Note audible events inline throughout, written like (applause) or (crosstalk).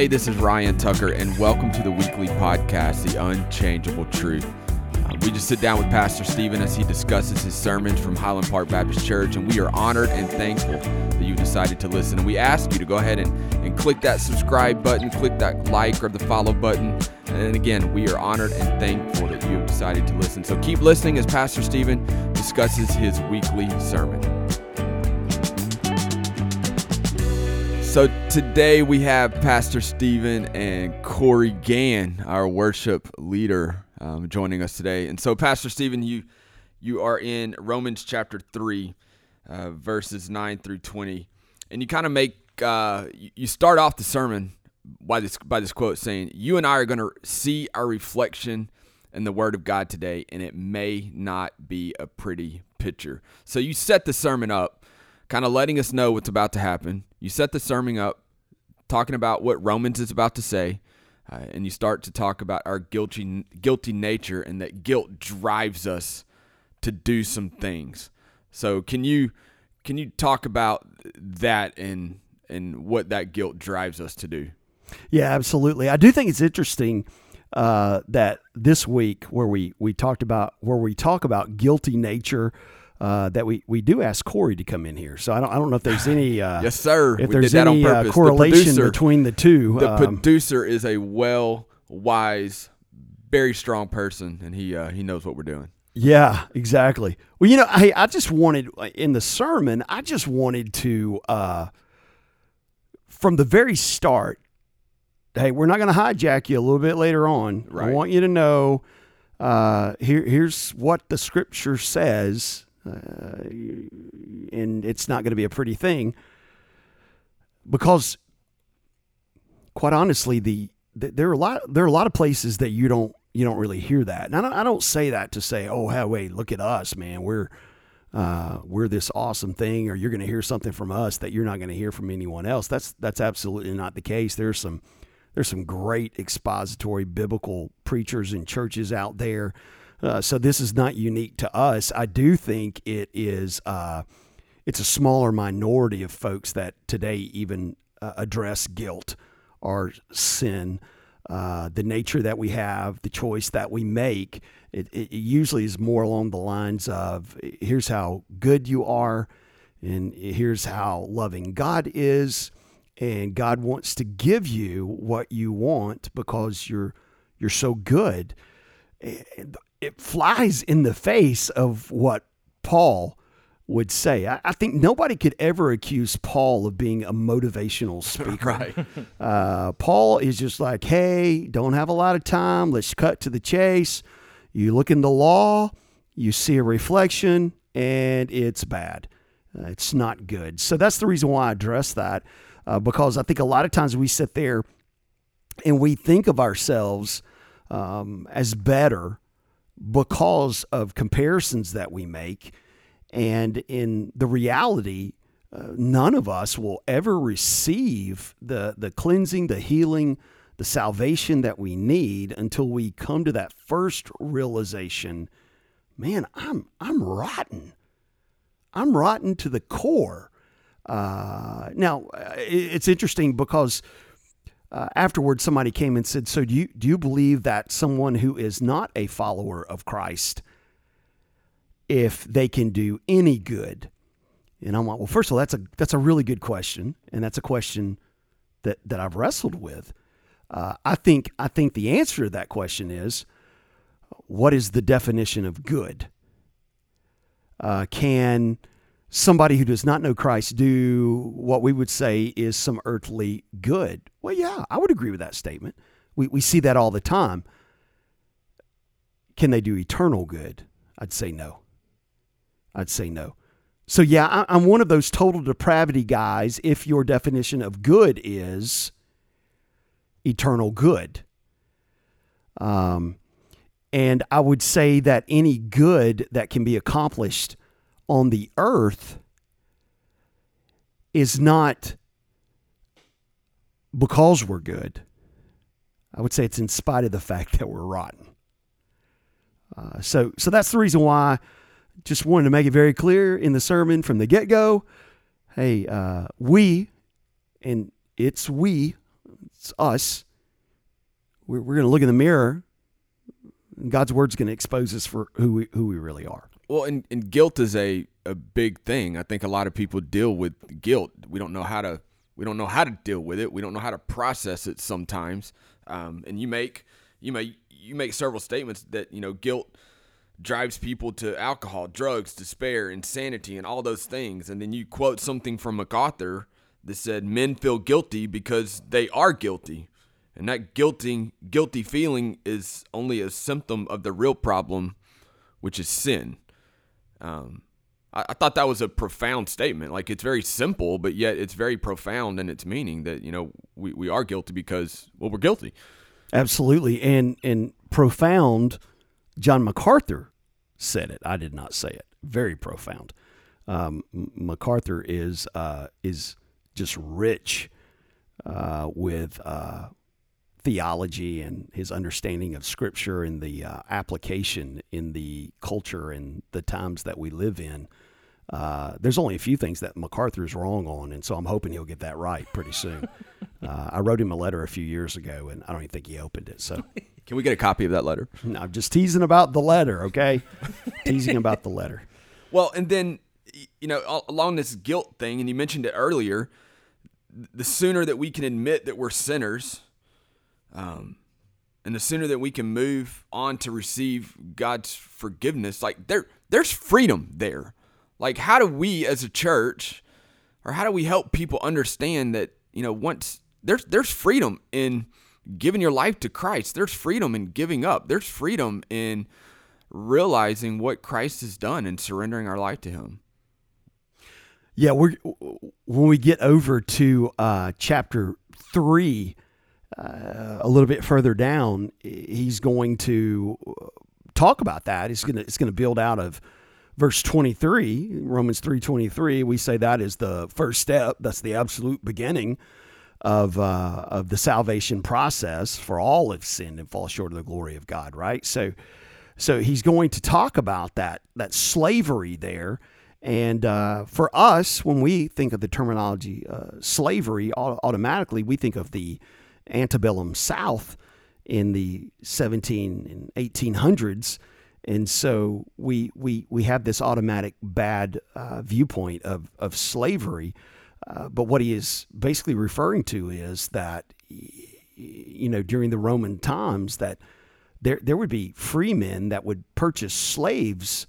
Hey, this is Ryan Tucker, and welcome to the weekly podcast, The Unchangeable Truth. Uh, we just sit down with Pastor Stephen as he discusses his sermons from Highland Park Baptist Church, and we are honored and thankful that you decided to listen. And we ask you to go ahead and, and click that subscribe button, click that like or the follow button. And again, we are honored and thankful that you have decided to listen. So keep listening as Pastor Stephen discusses his weekly sermon. Today we have Pastor Stephen and Corey Gann, our worship leader, um, joining us today. And so, Pastor Stephen, you you are in Romans chapter three, uh, verses nine through twenty, and you kind of make uh, you start off the sermon by this by this quote saying, "You and I are going to see our reflection in the Word of God today, and it may not be a pretty picture." So you set the sermon up kind of letting us know what's about to happen. You set the sermon up talking about what Romans is about to say, uh, and you start to talk about our guilty guilty nature and that guilt drives us to do some things. So can you can you talk about that and and what that guilt drives us to do? Yeah, absolutely. I do think it's interesting uh, that this week where we we talked about where we talk about guilty nature uh, that we, we do ask Corey to come in here. So I don't I don't know if there's any uh, (laughs) yes sir if we there's any uh, correlation the producer, between the two. The um, producer is a well wise, very strong person, and he uh, he knows what we're doing. Yeah, exactly. Well, you know, I I just wanted in the sermon, I just wanted to uh, from the very start. Hey, we're not going to hijack you a little bit later on. Right. I want you to know uh, here here's what the scripture says uh, and it's not going to be a pretty thing because quite honestly the, the, there are a lot there are a lot of places that you don't you don't really hear that. And I don't, I don't say that to say oh hey wait look at us man. We're uh, we're this awesome thing or you're going to hear something from us that you're not going to hear from anyone else. That's that's absolutely not the case. There's some there's some great expository biblical preachers and churches out there uh, so this is not unique to us. I do think it is. Uh, it's a smaller minority of folks that today even uh, address guilt or sin. Uh, the nature that we have, the choice that we make, it, it usually is more along the lines of here's how good you are, and here's how loving God is, and God wants to give you what you want because you're you're so good it flies in the face of what Paul would say. I, I, think nobody could ever accuse Paul of being a motivational (laughs) speaker. right. Uh, Paul is just like, hey, don't have a lot of time. Let's cut to the chase. You look in the law, you see a reflection, and it's bad. Uh, it's not good. So that's the reason why I address that, uh, because I think a lot of times we sit there and we think of ourselves um, as better because of comparisons that we make. And in the reality, uh, none of us will ever receive the, the cleansing, the healing, the salvation that we need until we come to that first realization man, I'm, I'm rotten. I'm rotten to the core. Uh, now, it's interesting because uh, afterwards somebody came and said, "So do you do you believe that someone who is not a follower of Christ, if they can do any good?" And I'm like, "Well, first of all, that's a that's a really good question, and that's a question that that I've wrestled with. Uh, I think I think the answer to that question is, what is the definition of good? Uh, can somebody who does not know Christ do what we would say is some earthly good? Well, yeah, I would agree with that statement. We, we see that all the time. Can they do eternal good? I'd say no. I'd say no. So, yeah, I, am one of those total depravity guys if your definition of good is eternal good. Um, and I would say that any good that can be accomplished on the earth is not because we're good. I would say it's in spite of the fact that we're rotten. Uh, so, so that's the reason why. Just wanted to make it very clear in the sermon from the get go. Hey, uh, we, and it's we. it's us. We're, we're going to look in the mirror. God's word's going to expose us for who we, who we really are. Well, and, and guilt is a, a big thing. I think a lot of people deal with guilt. We don't know how to we don't know how to deal with it. We don't know how to process it sometimes. Um, and you make you may you make several statements that you know guilt drives people to alcohol, drugs, despair, insanity, and all those things. And then you quote something from MacArthur that said, "Men feel guilty because they are guilty." And that guilty guilty feeling is only a symptom of the real problem, which is sin. Um, I, I thought that was a profound statement. Like it's very simple, but yet it's very profound in its meaning that, you know, we, we are guilty because, well, we're guilty. Absolutely. And and profound, John MacArthur said it. I did not say it. Very profound. Um, MacArthur is uh, is just rich uh, with uh, theology and his understanding of Scripture and the uh, application in the culture and the times that we live in. Uh, there's only a few things that MacArthur is wrong on, and so I'm hoping he'll get that right pretty soon. (laughs) Uh, I wrote him a letter a few years ago, and I don't even think he opened it. So, (laughs) can we get a copy of that letter? No, I'm just teasing about the letter, okay? (laughs) teasing about the letter. Well, and then you know, along this guilt thing, and you mentioned it earlier, the sooner that we can admit that we're sinners, um, and the sooner that we can move on to receive God's forgiveness, like there, there's freedom there. Like, how do we as a church, or how do we help people understand that you know once there's there's freedom in giving your life to Christ. There's freedom in giving up. There's freedom in realizing what Christ has done and surrendering our life to Him. Yeah, we're when we get over to uh, chapter three, uh, a little bit further down, he's going to talk about that. It's gonna it's gonna build out of verse 23 romans 3.23 we say that is the first step. That's the absolute beginning of uh, of the salvation process for all have sinned and fall short of the glory of god right? So so he's going to talk about that that slavery there. And uh, for us when we think of the terminology uh, slavery automatically we think of the antebellum south in the 17 and 1800s and so we we we have this automatic bad uh, viewpoint of of slavery. Uh, but what he is basically referring to is that you know during the Roman times that there there would be free men that would purchase slaves,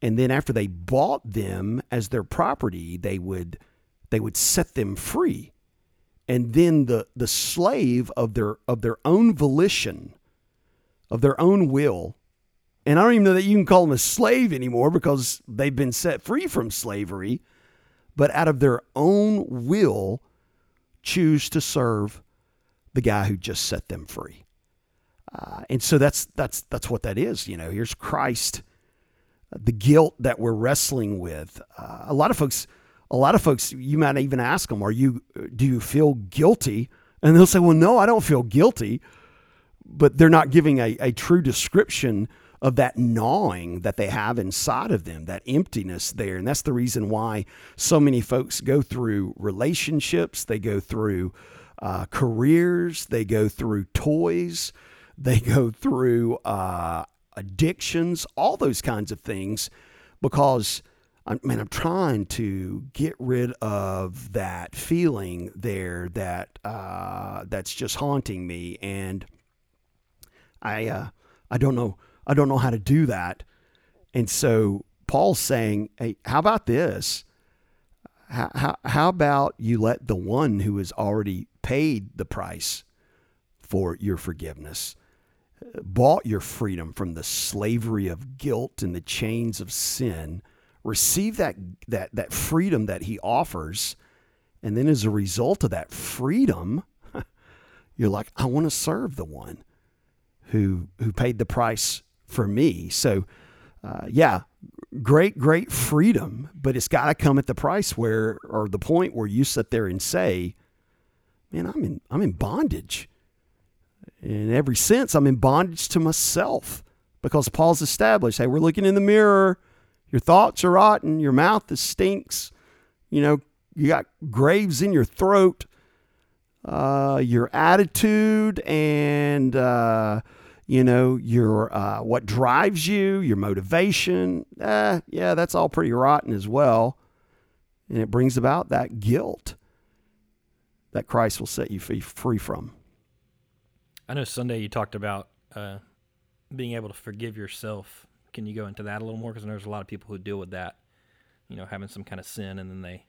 and then after they bought them as their property, they would they would set them free, and then the the slave of their of their own volition, of their own will and I don't even know that you can call them a slave anymore because they've been set free from slavery, but out of their own will choose to serve the guy who just set them free. Uh, and so that's that's that's what that is. You know, here's Christ, the guilt that we're wrestling with. Uh, a lot of folks, a lot of folks, you might even ask them, "Are you? Do you feel guilty?" And they'll say, "Well, no, I don't feel guilty," but they're not giving a, a true description of that gnawing that they have inside of them, that emptiness there. And that's the reason why so many folks go through relationships, they go through uh, careers, they go through toys, they (laughs) go through uh, addictions, all those kinds of things, because. I mean, I'm trying to get rid of that feeling there that uh, that's just haunting me, and I uh, I don't know I don't know how to do that. And so Paul's saying, hey, how about this? How, how, how about you let the one who has already paid the price for your forgiveness, bought your freedom from the slavery of guilt and the chains of sin, receive that, that, that freedom that he offers. And then as a result of that freedom, (laughs) you're like, I want to serve the one who, who paid the price for me. So, uh, yeah, great, great freedom, but it's got to come at the price where, or the point where you sit there and say, "Man, I'm in, I'm in bondage." In every sense, I'm in bondage to myself because Paul's established, "Hey, we're looking in the mirror. Your thoughts are rotten. Your mouth is stinks. You know, you got graves in your throat." uh, your attitude and uh, you know your uh, what drives you, your motivation. Eh, yeah, that's all pretty rotten as well, and it brings about that guilt that Christ will set you free from. I know Sunday you talked about uh, being able to forgive yourself. Can you go into that a little more? Because there's a lot of people who deal with that, you know, having some kind of sin and then they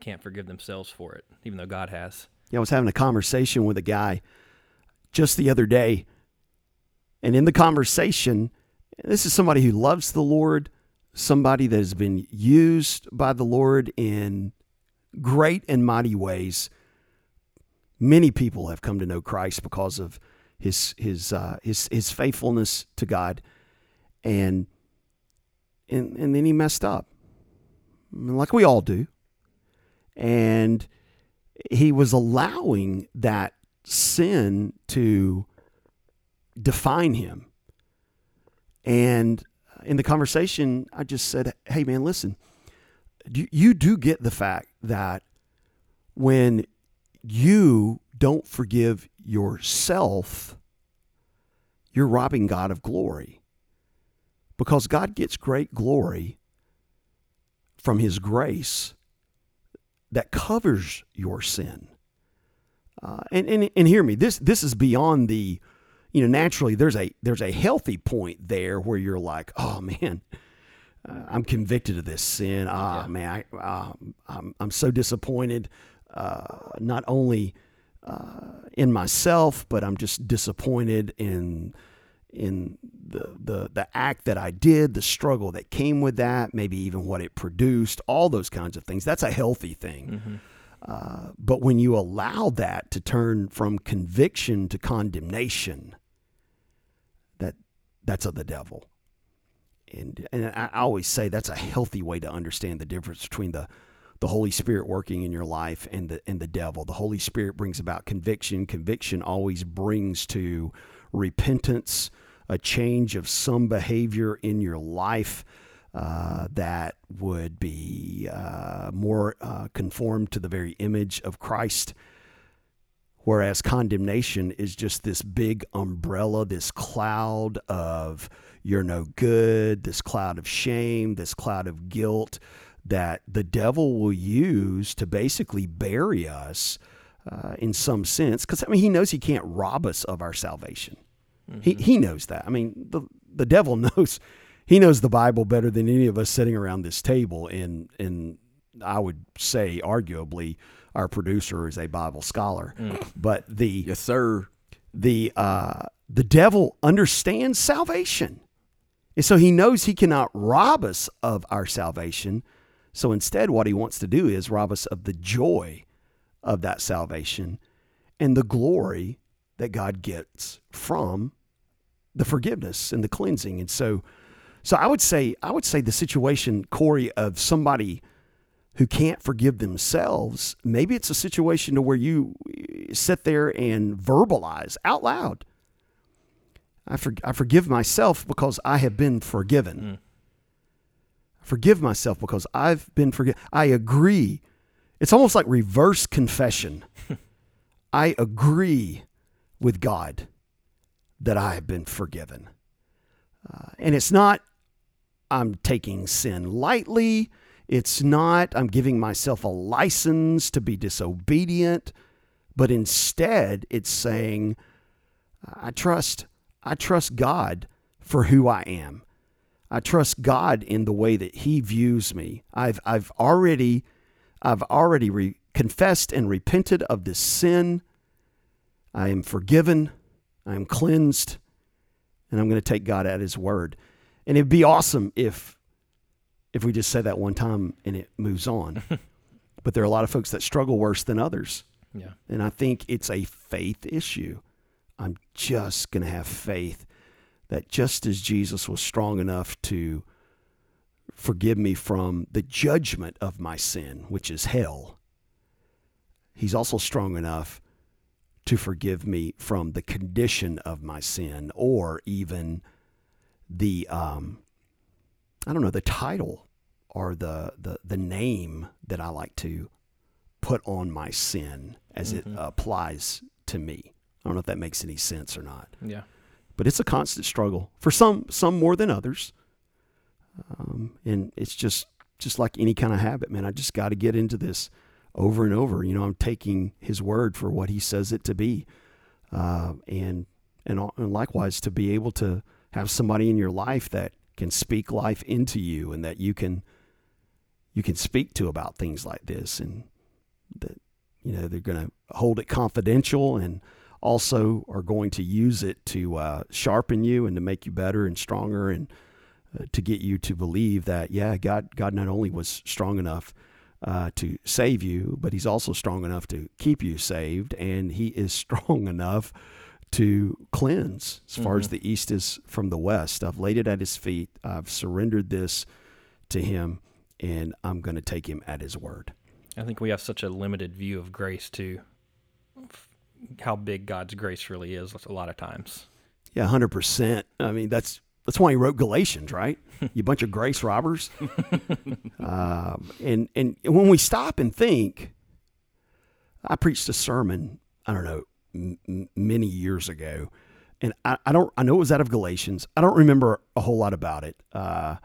can't forgive themselves for it, even though God has. Yeah, I was having a conversation with a guy just the other day. And in the conversation, this is somebody who loves the Lord, somebody that has been used by the Lord in great and mighty ways. Many people have come to know Christ because of his his uh, his his faithfulness to God, and and and then he messed up, like we all do, and he was allowing that sin to define him. And in the conversation, I just said, "Hey, man, listen, you, you do get the fact that when you don't forgive yourself, you're robbing God of glory. Because God gets great glory from His grace that covers your sin. Uh, and, and and hear me, this this is beyond the, you know, naturally there's a there's a healthy point there where you're like, oh man, uh, I'm convicted of this sin. Ah yeah. man, I, uh, I'm I'm so disappointed. Uh, not only uh, in myself, but I'm just disappointed in in the, the the act that I did, the struggle that came with that, maybe even what it produced, all those kinds of things. That's a healthy thing. Mm-hmm. Uh, but when you allow that to turn from conviction to condemnation, that that's of the devil. And and I always say that's a healthy way to understand the difference between the the Holy Spirit working in your life and the and the devil. The Holy Spirit brings about conviction. Conviction always brings to repentance, a change of some behavior in your life uh, that would be uh, more uh, conformed to the very image of Christ. Whereas condemnation is just this big umbrella, this cloud of you're no good, this cloud of shame, this cloud of guilt that the devil will use to basically bury us uh, in some sense. Because, I mean, he knows he can't rob us of our salvation. Mm-hmm. He he knows that. I mean, the the devil (laughs) knows he knows the Bible better than any of us sitting around this table. And and I would say, arguably, our producer is a Bible scholar. Mm. But the yes, sir. The uh, the devil understands salvation, and so he knows he cannot rob us of our salvation. So instead, what he wants to do is rob us of the joy of that salvation and the glory that God gets from the forgiveness and the cleansing. And so, so I would say, I would say the situation, Corey, of somebody who can't forgive themselves, maybe it's a situation to where you sit there and verbalize out loud. I, for, I forgive myself because I have been forgiven. Mm. forgive myself because I've been forgiven. I agree. It's almost like reverse confession. (laughs) I agree with God that I have been forgiven. Uh, and it's not, I'm taking sin lightly. It's not, I'm giving myself a license to be disobedient. But instead, it's saying, I trust, I trust God for who I am. I trust God in the way that He views me. I've, I've already, I've already re- confessed and repented of this sin. I am forgiven, I am cleansed, and I'm going to take God at His word. And it'd be awesome if if we just say that one time and it moves on. (laughs) but there are a lot of folks that struggle worse than others. Yeah. And I think it's a faith issue. I'm just going to have faith that just as Jesus was strong enough to forgive me from the judgment of my sin, which is hell, he's also strong enough to forgive me from the condition of my sin or even the um, I don't know the title or the the the name that I like to put on my sin as it applies to me. I don't know if that makes any sense or not, Yeah. but it's a constant struggle for some, some more than others. Um, and it's just, just like any kind of habit, man. I just got to get into this over and over. You know, I'm taking His word for what He says it to be, uh, and and and likewise to be able to have somebody in your life that can speak life into you and that you can you can speak to about things like this and that you know they're going to hold it confidential and also are going to use it to uh, sharpen you and to make you better and stronger and uh, to get you to believe that yeah God God not only was strong enough uh, to save you but he's also strong enough to keep you saved and he is (laughs) strong enough to cleanse as far as the east is from the west. I've laid it at his feet. I've surrendered this to him, and I'm going to take him at his word. I think we have such a limited view of grace too. f- How big God's grace really is a lot of times. Yeah, hundred percent. I mean, that's that's why he wrote Galatians, right? you bunch of grace robbers. (laughs) um, and and when we stop and think, I preached a sermon. I don't know m- m- many years ago, and I, I don't. I know it was out of Galatians. I don't remember a whole lot about it, uh,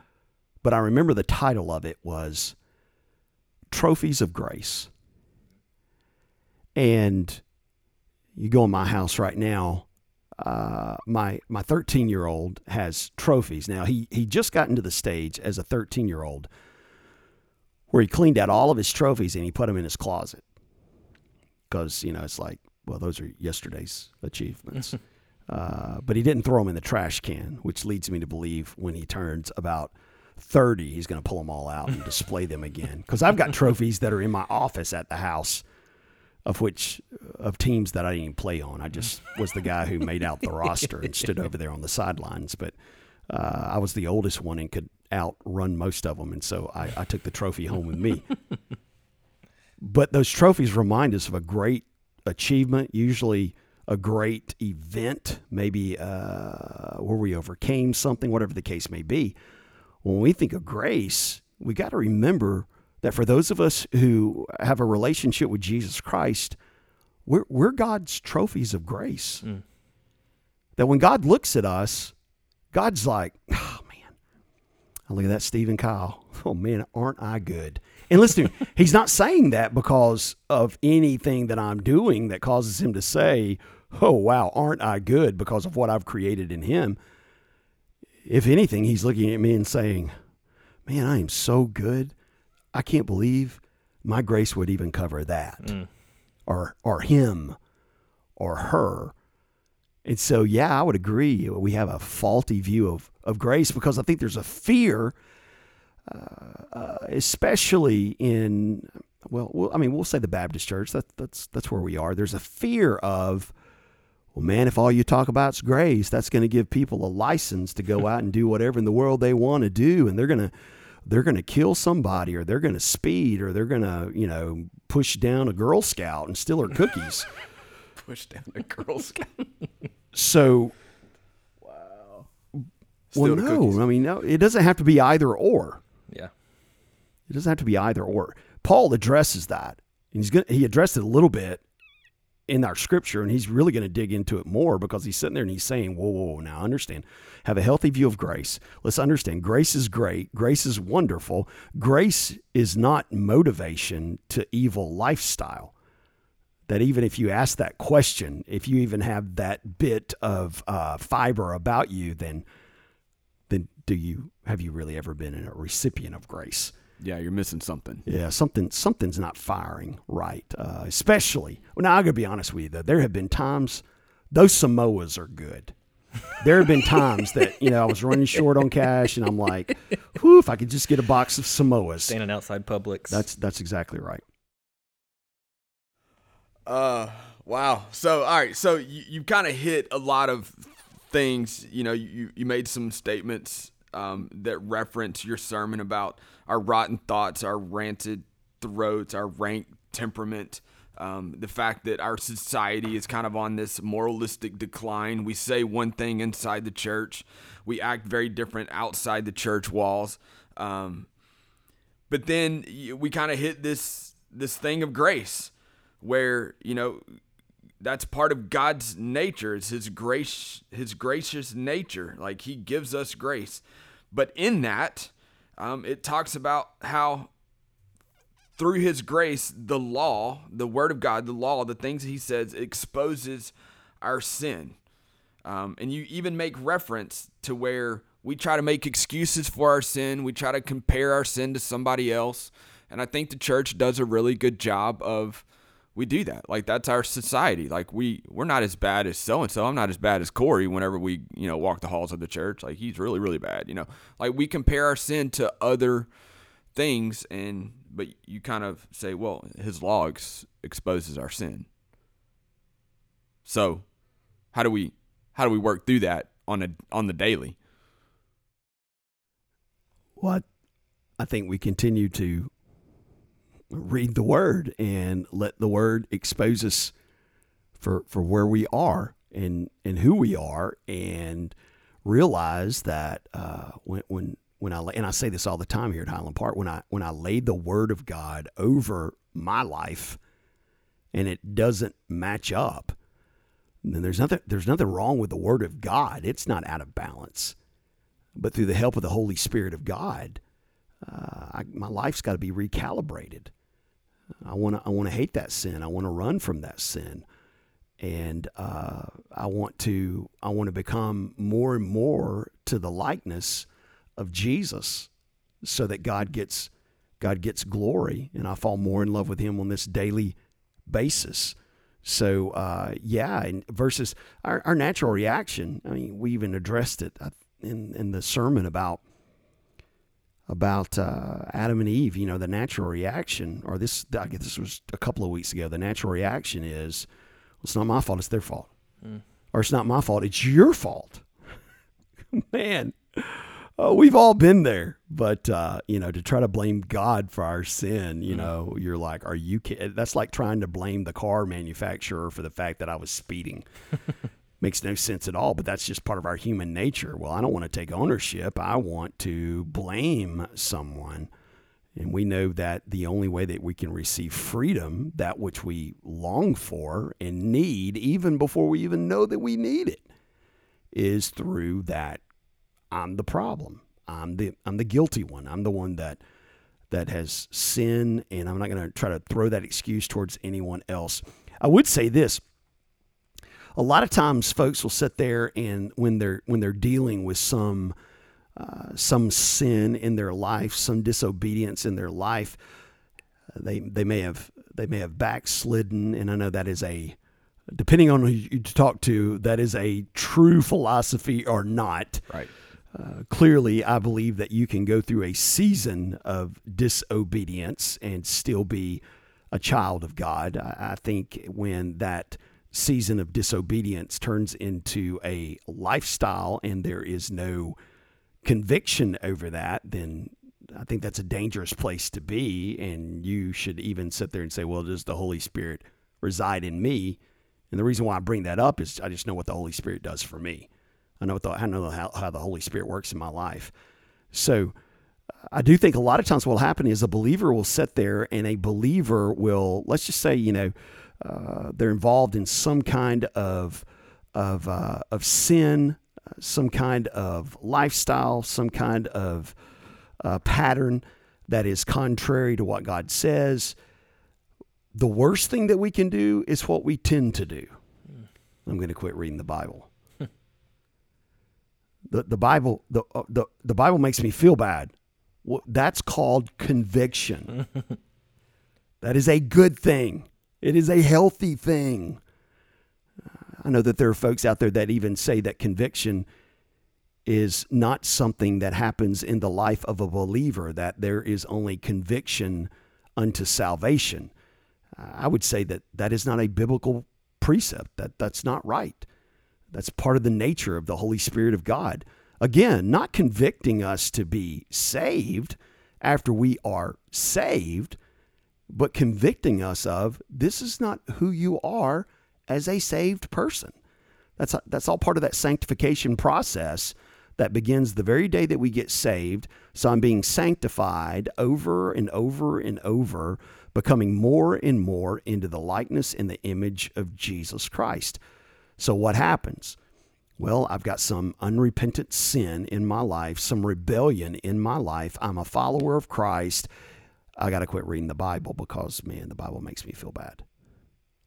but I remember the title of it was "Trophies of Grace." And you go in my house right now uh, my my 13 year old has trophies. Now he he just got into the stage as a 13 year old where he cleaned out all of his trophies and he put them in his closet because you know it's like well those are yesterday's achievements. (laughs) uh, but he didn't throw them in the trash can, which leads me to believe when he turns about 30, he's going to pull them all out and display them again. Because I've got trophies that are in my office at the house of which of teams that I didn't even play on. I just was the guy who made out the (laughs) roster and stood over there on the sidelines. But uh, I was the oldest one and could outrun most of them, and so I, I took the trophy home with me. (laughs) but those trophies remind us of a great achievement, usually a great event, maybe uh, where we overcame something, whatever the case may be. When we think of grace, we got to remember that for those of us who have a relationship with Jesus Christ, we're, we're God's trophies of grace. Mm. That when God looks at us, God's like, oh man, I look at that Stephen Kyle. Oh man, aren't I good? And listen, (laughs) he's not saying that because of anything that I'm doing that causes him to say, oh wow, aren't I good because of what I've created in him. If anything, he's looking at me and saying, man, I am so good. I can't believe my grace would even cover that, or or him, or her. And so, yeah, I would agree. We have a faulty view of of grace because I think there's a fear, uh, uh, especially in well, well, I mean, we'll say the Baptist church. That that's that's where we are. There's a fear of well, man, if all you talk about is grace, that's going to give people a license to go (laughs) out and do whatever in the world they want to do, and they're going to they're going to kill somebody, or they're going to speed, or they're going to you know push down a Girl Scout and steal her cookies. (laughs) Push down a Girl Scout. so, Steal well, no, cookies. I mean, no, it doesn't have to be either or. Yeah. It doesn't have to be either or. Paul addresses that, and he's gonna he addressed it a little bit in our scripture, and he's really going to dig into it more because he's sitting there and he's saying, "Whoa, whoa, whoa! Now understand, have a healthy view of grace. Let's understand, grace is great. Grace is wonderful. Grace is not motivation to evil lifestyle." That even if you ask that question, if you even have that bit of uh, fiber about you, then then do you have you really ever been a recipient of grace? Yeah, you're missing something. Yeah, something something's not firing right. Uh, especially well, now, I'm gonna be honest with you. Though there have been times those Samoas are good. There have been times that you know I was running short on cash, and I'm like, "Whew, if I could just get a box of Samoas." Standing outside Publix. That's that's exactly right. Uh, wow. So, all right. So you, you kind of hit a lot of things. You know, you, you made some statements um, that reference your sermon about our rotten thoughts, our ranted throats, our rank temperament. Um, the fact that our society is kind of on this moralistic decline. We say one thing inside the church, we act very different outside the church walls. Um, but then we kind of hit this this thing of grace where, you know, that's part of God's nature. It's his grace his gracious nature. Like he gives us grace. But in that, um, it talks about how through his grace, the law, the word of God, the law, the things he says exposes our sin. Um, and you even make reference to where we try to make excuses for our sin. We try to compare our sin to somebody else. And I think the church does a really good job of we do that. Like that's our society. Like we we're not as bad as so and so. I'm not as bad as Corey whenever we, you know, walk the halls of the church. Like he's really, really bad, you know. Like we compare our sin to other things and but you kind of say, well, his law ex- exposes our sin. So, how do we how do we work through that on a on the daily? What I think we continue to read the word and let the word expose us for for where we are and and who we are and realize that uh, when when when I and I say this all the time here at Highland Park when I when I laid the word of God over my life and it doesn't match up then there's nothing there's nothing wrong with the word of God. It's not out of balance. But through the help of the Holy Spirit of God uh, I, my life's got to be recalibrated I want to I want to hate that sin I want to run from that sin and uh, I want to I want to become more and more to the likeness of Jesus so that God gets God gets glory and I fall more in love with him on this daily basis. So uh, yeah, and versus our, our natural reaction. I mean, we even addressed it uh, in in the sermon about about uh, Adam and Eve. You know, the natural reaction, or this I guess this was a couple of weeks ago. The natural reaction is, well, it's not my fault; it's their fault, mm. or it's not my fault; it's your fault. (laughs) Man, oh, we've all been there. But uh, you know, to try to blame God for our sin, you mm know, you're like, are you? Kidding? That's like trying to blame the car manufacturer for the fact that I was speeding. (laughs) Makes no sense at all. But that's just part of our human nature. Well, I don't want to take ownership. I want to blame someone. And we know that the only way that we can receive freedom, that which we long for and need, even before we even know that we need it, is through that I'm the problem. I'm the I'm the guilty one. I'm the one that that has sin, and I'm not going to try to throw that excuse towards anyone else. I would say this: a lot of times, folks will sit there and when they're when they're dealing with some uh, some sin in their life, some disobedience in their life, they they may have they may have backslidden, and I know that is a depending on who you talk to, that is a true philosophy or not. Right. Uh, clearly, I believe that you can go through a season of disobedience and still be a child of God. I, I think when that season of disobedience turns into a lifestyle and there is no conviction over that, then I think that's a dangerous place to be. And you should even sit there and say, well, does the Holy Spirit reside in me? And the reason why I bring that up is I just know what the Holy Spirit does for me. I know, the, I know how, how the Holy Spirit works in my life. So uh, I do think a lot of times what will happen is a believer will sit there and a believer will, let's just say, you know, uh, they're involved in some kind of, of, uh, of sin, some kind of lifestyle, some kind of uh, pattern that is contrary to what God says. The worst thing that we can do is what we tend to do. I'm going to quit reading the Bible (laughs) the, the Bible the, uh, the the Bible makes me feel bad. Well, that's called conviction. (laughs) that is a good thing. It is a healthy thing. I know that there are folks out there that even say that conviction is not something that happens in the life of a believer, that there is only conviction unto salvation. I would say that that is not a biblical precept, that that's not right. That's part of the nature of the Holy Spirit of God. Again, not convicting us to be saved after we are saved, but convicting us of this is not who you are as a saved person. That's, that's all part of that sanctification process that begins the very day that we get saved. So I'm being sanctified over and over and over, becoming more and more into the likeness and the image of Jesus Christ. So what happens? Well, I've got some unrepentant sin in my life, some rebellion in my life. I'm a follower of Christ. I got to quit reading the Bible because, man, the Bible makes me feel bad.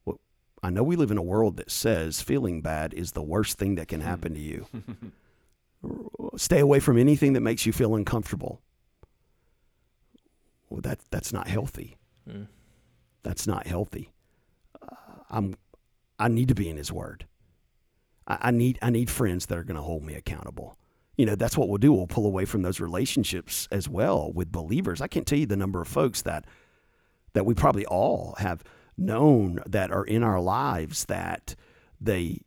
Well, I know we live in a world that says feeling bad is the worst thing that can happen to you. (laughs) Stay away from anything that makes you feel uncomfortable. Well, that that's not healthy. Mm. That's not healthy. Uh, I'm I need to be in His Word. I, I need I need friends that are going to hold me accountable. You know, that's what we'll do. We'll pull away from those relationships as well with believers. I can't tell you the number of folks that that we probably all have known that are in our lives that they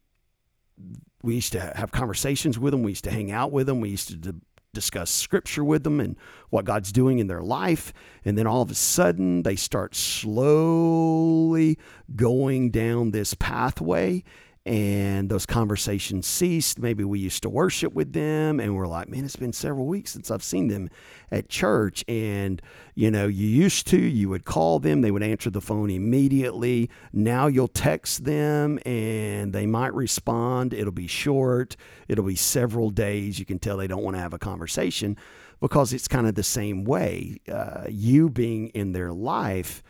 we used to have conversations with them. We used to hang out with them. We used to discuss scripture with them and what God's doing in their life. And then all of a sudden, they start slowly going down this pathway and those conversations ceased. Maybe we used to worship with them, and we're like, man, it's been several weeks since I've seen them at church. And, you know, you used to, you would call them, they would answer the phone immediately. Now you'll text them, and they might respond. It'll be short, it'll be several days. You can tell they don't want to have a conversation because it's kind of the same way. Uh, you being in their life,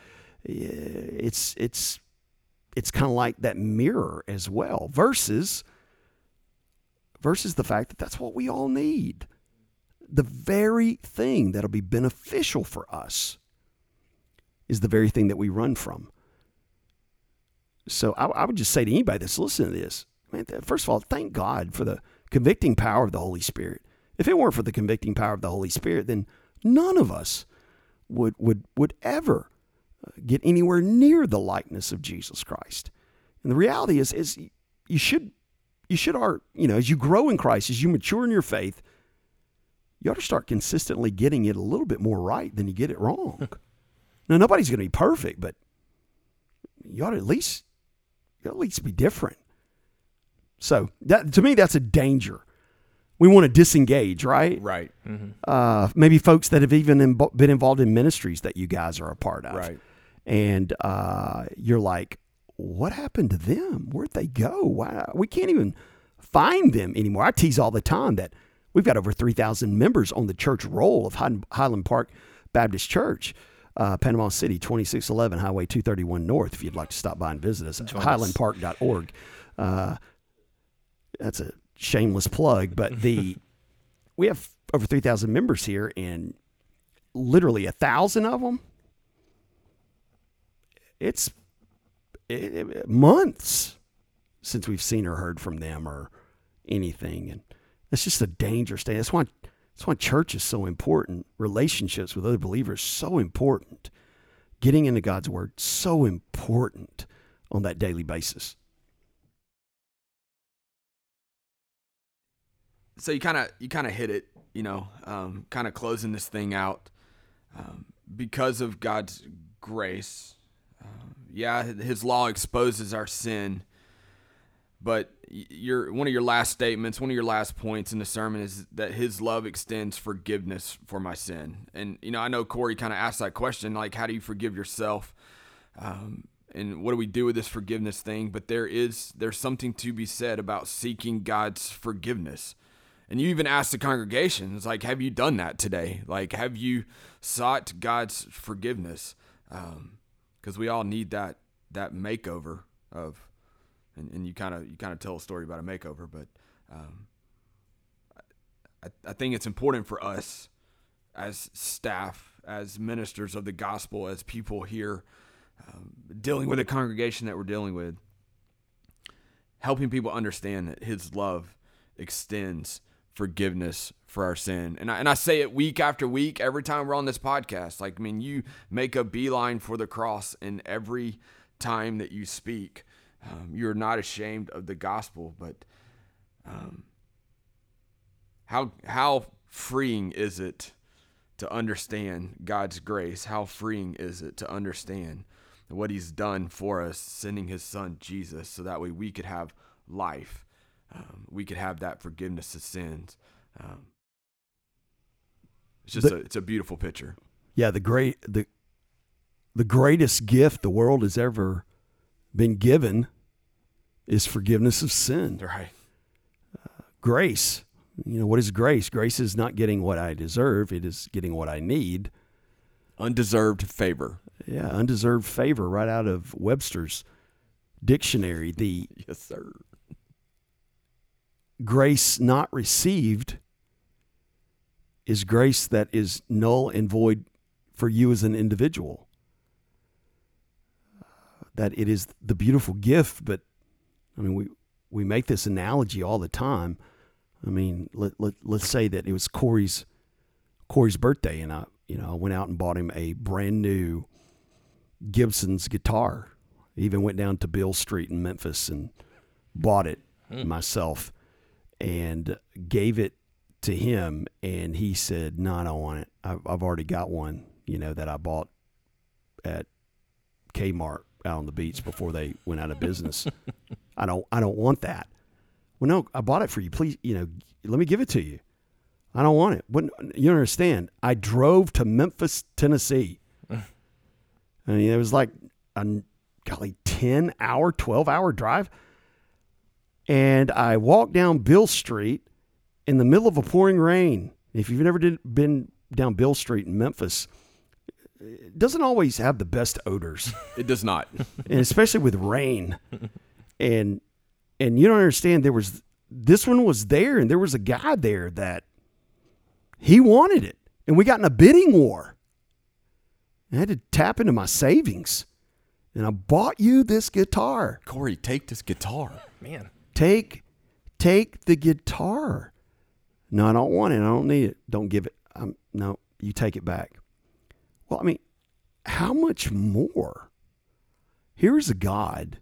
eh, it's, it's, it's kind of like that mirror as well versus versus the fact that that's what we all need. The very thing that'll be beneficial for us is the very thing that we run from. So I, I would just say to anybody that's listening to this man, first of all thank god for the convicting power of the holy spirit. If it weren't for the convicting power of the holy spirit then none of us would would would ever get anywhere near the likeness of Jesus Christ. And the reality is, is you should, you should are, you know, as you grow in Christ, as you mature in your faith, you ought to start consistently getting it a little bit more right than you get it wrong. (laughs) now, nobody's going to be perfect, but you ought to at least, you ought at least be different. So that to me, that's a danger. We want to disengage, right? Right. Mm-hmm. Uh, maybe folks that have even been involved in ministries that you guys are a part of. Right and uh, you're like, what happened to them? Where'd they go? Why? We can't even find them anymore. I tease all the time that we've got over 3,000 members on the church roll of Highland Park Baptist Church. Uh, Panama City, 2611 Highway 231 North, if you'd like to stop by and visit us at highlandpark.org. Uh, that's a shameless plug, but the (laughs) we have over 3,000 members here, and literally a thousand of them it's it, it, months since we've seen or heard from them or anything, and it's just a dangerous thing. That's why that's why church is so important. Relationships with other believers so important. Getting into God's word so important on that daily basis. So you kind of you kind of hit it, you know, um, kind of closing this thing out um, because of God's grace yeah, his law exposes our sin. But your one of your last statements, one of your last points in the sermon is that his love extends forgiveness for my sin. And you know, I know Corey kind of asked that question, like, how do you forgive yourself? Um, and what do we do with this forgiveness thing? But there is there's something to be said about seeking God's forgiveness. And you even asked the congregation, it's like, have you done that today? Like, have you sought God's forgiveness? Um, because we all need that that makeover of, and, and you kind of you kind of tell a story about a makeover, but um, I, I think it's important for us as staff, as ministers of the gospel, as people here um, dealing with a congregation that we're dealing with, helping people understand that His love extends forgiveness for our sin. And I, and I say it week after week, every time we're on this podcast. Like, I mean, you make a beeline for the cross in every time that you speak. Um, you're not ashamed of the gospel, but um, how how freeing is it to understand God's grace? How freeing is it to understand what He's done for us, sending His Son Jesus, so that way we could have life um, we could have that forgiveness of sins. Um, it's just The- a, it's a beautiful picture. Yeah, the great the the greatest gift the world has ever been given is forgiveness of sin. Right. Grace. You know, what is grace? Grace is not getting what I deserve, it is getting what I need. Undeserved favor. Yeah, undeserved favor right out of Webster's dictionary. The Yes, sir. Grace not received is grace that is null and void for you as an individual. That it is the beautiful gift, but I mean, we, we make this analogy all the time. I mean, let, let, let's say that it was Corey's Corey's birthday, and I, you know, I went out and bought him a brand new Gibson's guitar. Even went down to Beale Street in Memphis and bought it hmm. myself and gave it to him and he said no i don't want it. I've, I've already got one you know that i bought at kmart out on the beach before they went out of business. (laughs) I don't i don't want that. Well no i bought it for you. Please you know let me give it to you. I don't want it. But you understand. I drove to memphis tennessee. (laughs) I mean it was like a golly 10 hour 12 hour drive and I walked down Beale Street in the middle of a pouring rain. If you've never did, been down Beale Street in Memphis, it doesn't always have the best odors, It does not. (laughs) and especially with rain. And and you don't understand. There was this one was there, and there was a guy there that he wanted it, and we got in a bidding war. I had to tap into my savings, and I bought you this guitar Corey, take this guitar. Man, take take the guitar. No i don't want it. I don't need it. Don't give it. Um, no you take it back. Well i mean how much more? Here's a god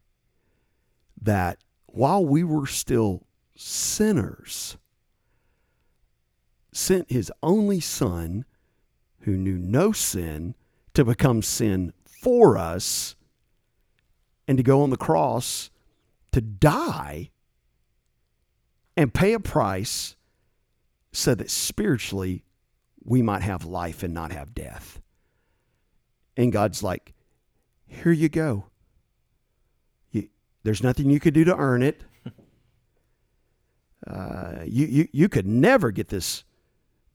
that while we were still sinners sent his only son who knew no sin to become sin for us and to go on the cross to die and pay a price so that spiritually we might have life and not have death. And God's like, here you go. You, there's nothing you could do to earn it. Uh, you, you, you could never get this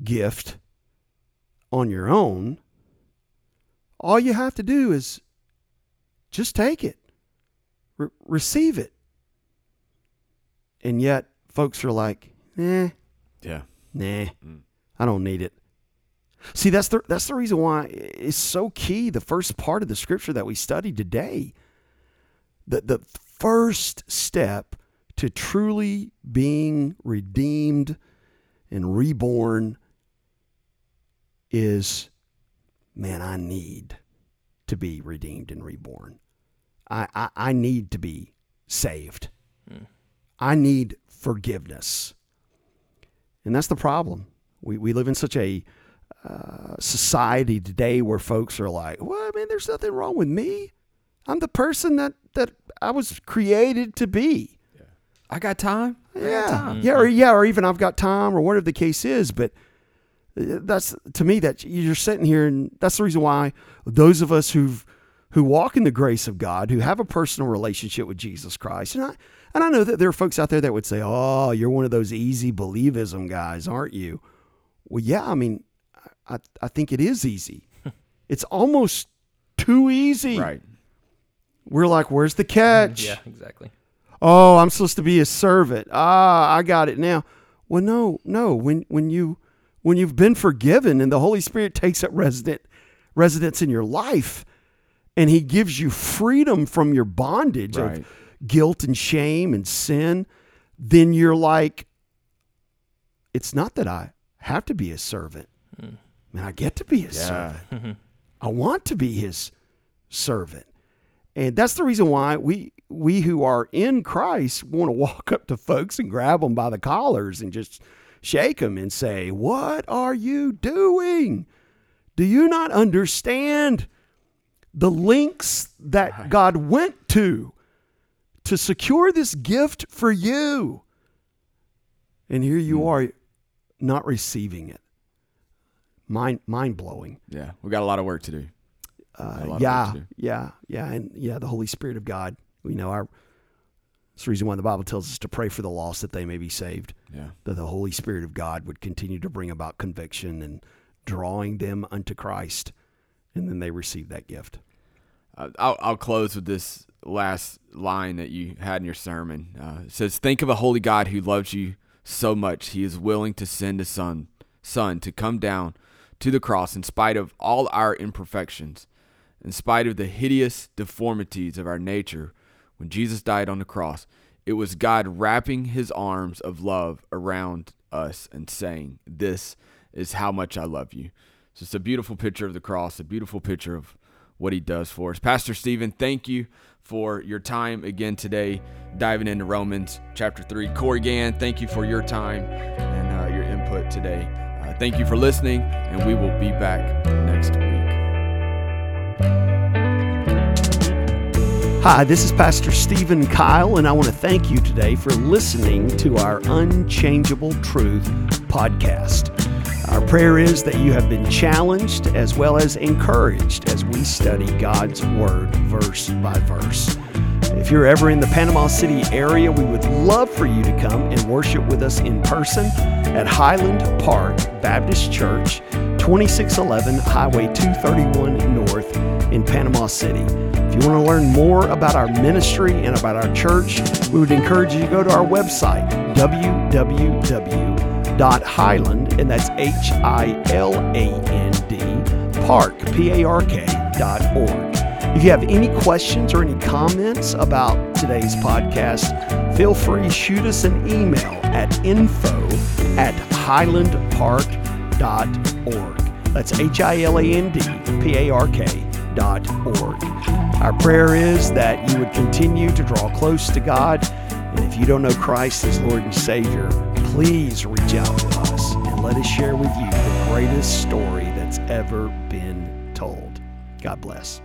gift on your own. All you have to do is just take it, Re- receive it. And yet, folks are like, eh, Yeah. nah, I don't need it. See, that's the that's the reason why it's so key. The first part of the scripture that we studied today, the the first step to truly being redeemed and reborn is, man, I need to be redeemed and reborn. I I, I need to be saved. I need forgiveness. And that's the problem. We, we live in such a uh, society today where folks are like, well, I mean, there's nothing wrong with me. I'm the person that, that I was created to be. I got time. I got Yeah. time. Yeah. Or, yeah. Or even I've got time or whatever the case is. But uh, that's to me that you're sitting here and that's the reason why those of us who've who walk in the grace of God, who have a personal relationship with Jesus Christ, and I and I know that there are folks out there that would say, "Oh, you're one of those easy believism guys, aren't you?" Well, yeah, I mean, I I think it is easy. (laughs) it's almost too easy. Right. We're like, "Where's the catch?" yeah, exactly. Oh, I'm supposed to be a servant. Ah, I got it now. Well, no, no. When when you when you've been forgiven and the Holy Spirit takes up resident residence in your life, and He gives you freedom from your bondage Right. of guilt and shame and sin, then you're like, it's not that I have to be a servant. Hmm. Man, I get to be a Yeah. servant. (laughs) Mm-hmm. I want to be his servant. And that's the reason why we we who are in Christ want to walk up to folks and grab them by the collars and just shake them and say, "What are you doing? Do you not understand the links that God went to to secure this gift for you?" And here you are not receiving it. Mind mind blowing. Yeah, we got a lot of work to do. Uh, yeah, to do. yeah, yeah, and yeah, the Holy Spirit of God. We know our. That's the reason why the Bible tells us to pray for the lost that they may be saved. Yeah. That the Holy Spirit of God would continue to bring about conviction and drawing them unto Christ, and then they receive that gift. Uh, I'll, I'll close with this last line that you had in your sermon. Uh, says, "Think of a holy God who loves you so much, He is willing to send a son, son to come down to the cross in spite of all our imperfections, in spite of the hideous deformities of our nature. When Jesus died on the cross, it was God wrapping His arms of love around us and saying, "This is how much I love you." So it's a beautiful picture of the cross, a beautiful picture of what he does for us. Pastor Stephen, thank you for your time again today, diving into Romans chapter 3. Corey Gann, thank you for your time and uh, your input today. Uh, thank you for listening, and we will be back next week. Hi, this is Pastor Stephen Kyle, and I want to thank you today for listening to our Unchangeable Truth podcast. Our prayer is that you have been challenged as well as encouraged as we study God's Word verse by verse. If you're ever in the Panama City area, we would love for you to come and worship with us in person at Hiland Park Baptist Church, 2611 Highway 231 North in Panama City. If you want to learn more about our ministry and about our church, we would encourage you to go to our website, www.hiland, and that's H I L A N D, park, P A R K, dot org. If you have any questions or any comments about today's podcast, feel free to shoot us an email at info at hilandpark.org. That's H I L A N D P A R K dot org. Our prayer is that you would continue to draw close to God. And if you don't know Christ as Lord and Savior, please reach out to us and let us share with you the greatest story that's ever been told. God bless.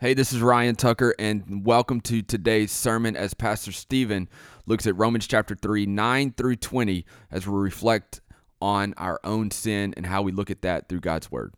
Hey, this is Ryan Tucker, and welcome to today's sermon as Pastor Stephen looks at Romans chapter 3, 9 through 20, as we reflect on our own sin and how we look at that through God's Word.